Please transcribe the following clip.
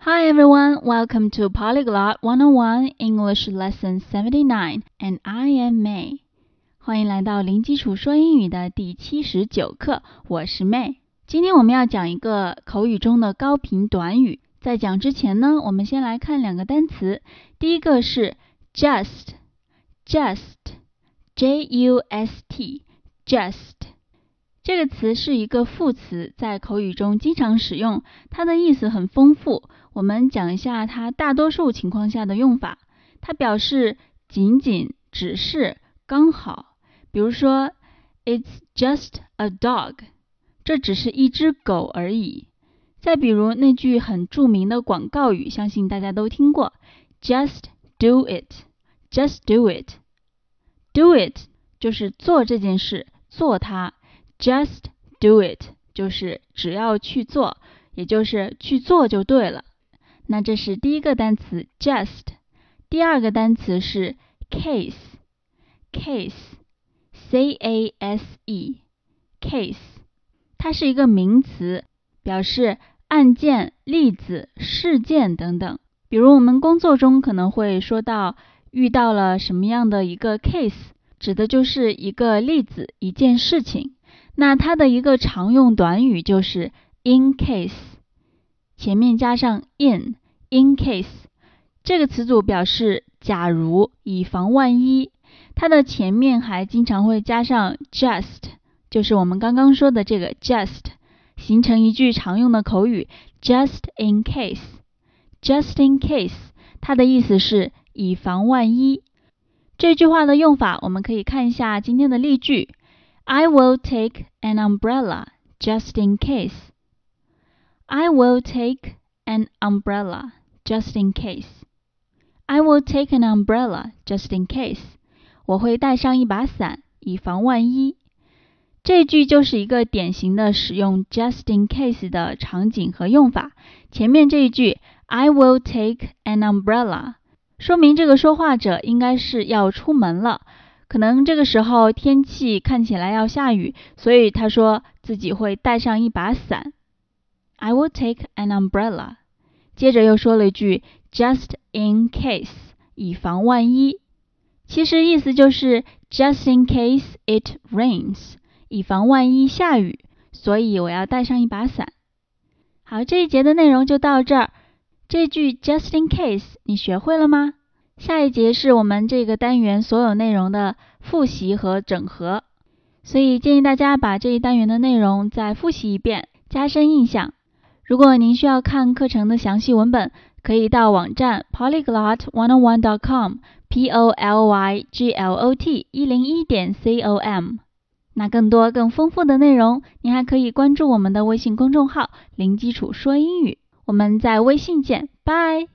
Hi everyone, welcome to Polyglot 101 English Lesson 79, and I am May. 欢迎来到零基础说英语的第七十九课，我是 May。今天我们要讲一个口语中的高频短语。在讲之前呢，我们先来看两个单词。第一个是 just，just，j u s t，just。 这个词是一个副词，在口语中经常使用，它的意思很丰富。我们讲一下它大多数情况下的用法。它表示仅仅、只是、刚好。比如说，It's just a dog，这只是一只狗而已。再比如那句很著名的广告语，相信大家都听过，Just do it，Just do it，do it 就是做这件事，做它。Just do it，就是只要去做，也就是去做就对了。那这是第一个单词 just，第二个单词是 case，case，c a s e，case，它是一个名词，表示案件、例子、事件等等。比如我们工作中可能会说到遇到了什么样的一个 case，指的就是一个例子、一件事情。那它的一个常用短语就是 in case，前面加上 in，in case 这个词组表示假如，以防万一。它的前面还经常会加上 just，就是我们刚刚说的这个 just，形成一句常用的口语 just in case，just in case，它的意思是以防万一。这句话的用法，我们可以看一下今天的例句。I will take an umbrella just in case. I will take an umbrella just in case. I will take an umbrella just in case. 我会带上一把伞，以防万一。这句就是一个典型的使用 just in case 的场景和用法。前面这一句 I will take an umbrella，说明这个说话者应该是要出门了。 可能这个时候天气看起来要下雨，所以他说自己会带上一把伞。I will take an umbrella。接着又说了一句 just in case，以防万一。其实意思就是 just in case it rains，以防万一下雨，所以我要带上一把伞。好，这一节的内容就到这儿。这句 just in case 你学会了吗？下一节是我们这个单元所有内容的复习和整合，所以建议大家把这一单元的内容再复习一遍，加深印象。如果您需要看课程的详细文本，可以到网站 polyglot101.com，p o l y g l o t 一零一点 c o m。那更多更丰富的内容，您还可以关注我们的微信公众号“零基础说英语”。我们在微信见，拜。